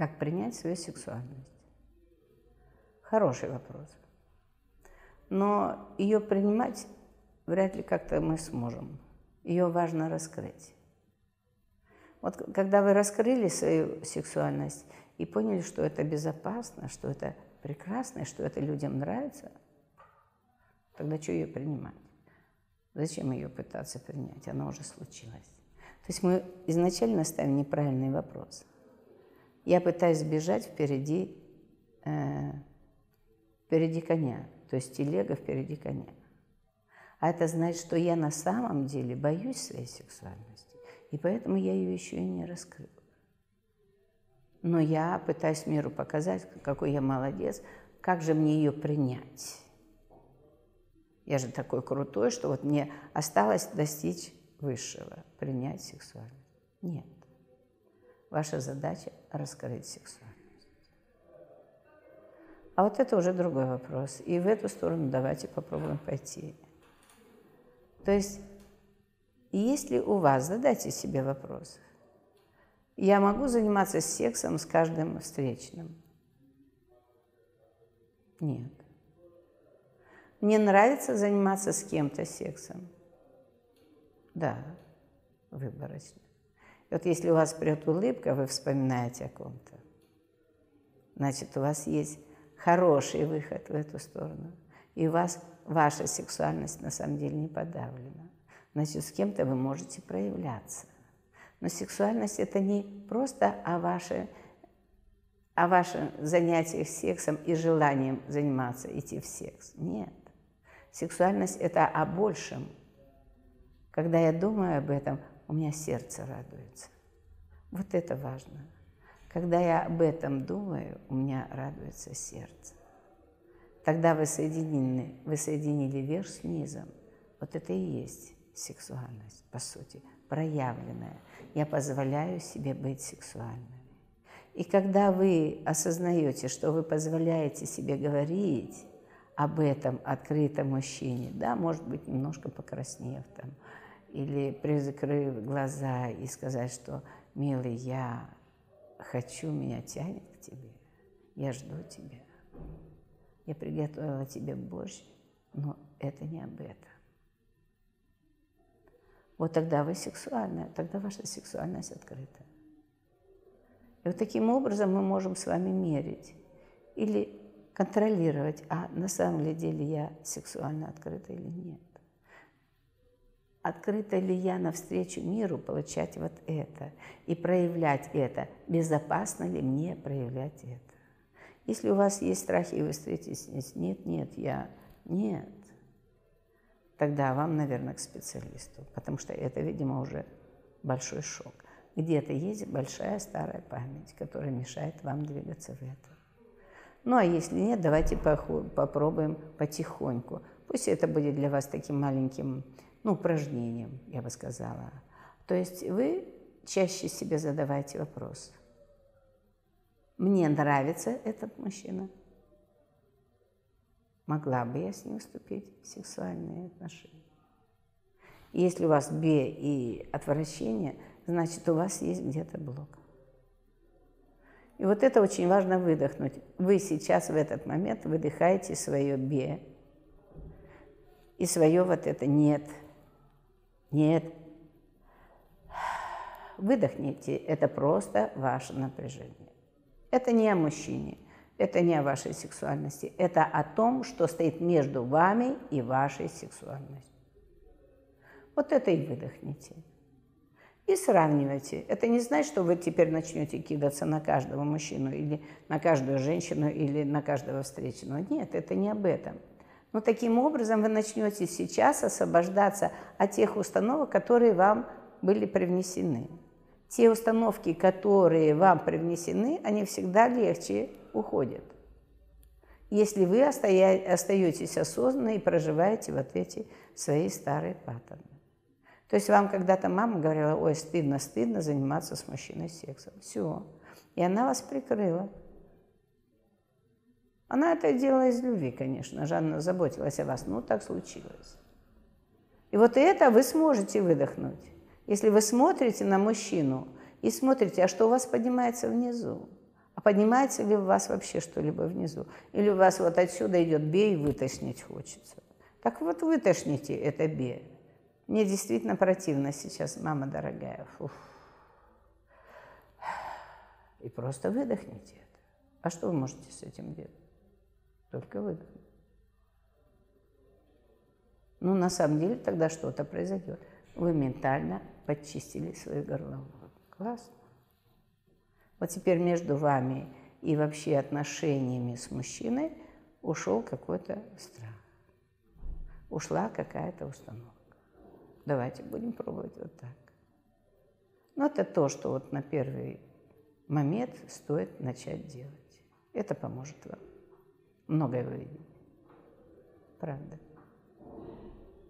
Как принять свою сексуальность? Хороший вопрос. Но ее принимать вряд ли как-то мы сможем. Ее важно раскрыть. Вот когда вы раскрыли свою сексуальность и поняли, что это безопасно, что это прекрасно, что это людям нравится, тогда что ее принимать? Зачем ее пытаться принять? Она уже случилась. То есть мы изначально ставим неправильный вопрос. Я пытаюсь бежать впереди, э, впереди коня, то есть телега впереди коня. А это значит, что я на самом деле боюсь своей сексуальности, и поэтому я ее еще и не раскрыла. Но я пытаюсь миру показать, какой я молодец, как же мне ее принять. Я же такой крутой, что вот мне осталось достичь высшего, принять сексуальность. Нет. Ваша задача – раскрыть сексуальность. А вот это уже другой вопрос. И в эту сторону давайте попробуем пойти. То есть, если у вас, задайте себе вопрос, я могу заниматься сексом с каждым встречным? Нет. Мне нравится заниматься с кем-то сексом? Да, выборочно. Вот если у вас прет улыбка, вы вспоминаете о ком-то, значит, у вас есть хороший выход в эту сторону. И у вас ваша сексуальность на самом деле не подавлена. Значит, с кем-то вы можете проявляться. Но сексуальность – это не просто о, ваше, о вашем занятиях сексом и желанием заниматься, идти в секс. Нет. Сексуальность – это о большем. Когда я думаю об этом, у меня сердце радуется. Вот это важно. Когда я об этом думаю, у меня радуется сердце. Тогда вы соединены, вы соединили верх с низом. Вот это и есть сексуальность, по сути, проявленная. Я позволяю себе быть сексуальной. И когда вы осознаете, что вы позволяете себе говорить об этом открытом мужчине, да, может быть, немножко покраснев там, или призакрыв глаза и сказать, что, милый, я хочу, меня тянет к тебе, я жду тебя. Я приготовила тебе борщ, но это не об этом. Вот тогда вы сексуальная, тогда ваша сексуальность открыта. И вот таким образом мы можем с вами мерить или контролировать, а на самом деле я сексуально открыта или нет. Открыта ли я навстречу миру получать вот это и проявлять это? Безопасно ли мне проявлять это? Если у вас есть страхи, и вы встретитесь, нет, нет, я, нет, тогда вам, наверное, к специалисту, потому что это, видимо, уже большой шок. Где-то есть большая старая память, которая мешает вам двигаться в это. Ну, а если нет, давайте попробуем потихоньку. Пусть это будет для вас таким маленьким ну, упражнением, я бы сказала. То есть вы чаще себе задавайте вопрос. Мне нравится этот мужчина. Могла бы я с ним вступить в сексуальные отношения? Если у вас бе и отвращение, значит, у вас есть где-то блок. И вот это очень важно выдохнуть. Вы сейчас в этот момент выдыхаете свое бе и свое вот это нет – нет. Выдохните, это просто ваше напряжение. Это не о мужчине, это не о вашей сексуальности, это о том, что стоит между вами и вашей сексуальностью. Вот это и выдохните. И сравнивайте. Это не значит, что вы теперь начнете кидаться на каждого мужчину или на каждую женщину или на каждого встречного. Нет, это не об этом. Но таким образом вы начнете сейчас освобождаться от тех установок, которые вам были привнесены. Те установки, которые вам привнесены, они всегда легче уходят. Если вы остаетесь осознанно и проживаете вот эти свои старые паттерны. То есть вам когда-то мама говорила, ой, стыдно, стыдно заниматься с мужчиной сексом. Все. И она вас прикрыла. Она это делала из любви, конечно. Жанна заботилась о вас. Ну, так случилось. И вот это вы сможете выдохнуть. Если вы смотрите на мужчину и смотрите, а что у вас поднимается внизу? А поднимается ли у вас вообще что-либо внизу? Или у вас вот отсюда идет бей, вытошнить хочется? Так вот вытошните это бе. Мне действительно противно сейчас, мама дорогая. Фух. И просто выдохните это. А что вы можете с этим делать? Только выдохнуть. Ну, на самом деле, тогда что-то произойдет. Вы ментально подчистили свою горловину. Классно. Вот теперь между вами и вообще отношениями с мужчиной ушел какой-то страх. Ушла какая-то установка. Давайте будем пробовать вот так. Но это то, что вот на первый момент стоит начать делать. Это поможет вам. Многое вы видите. Правда.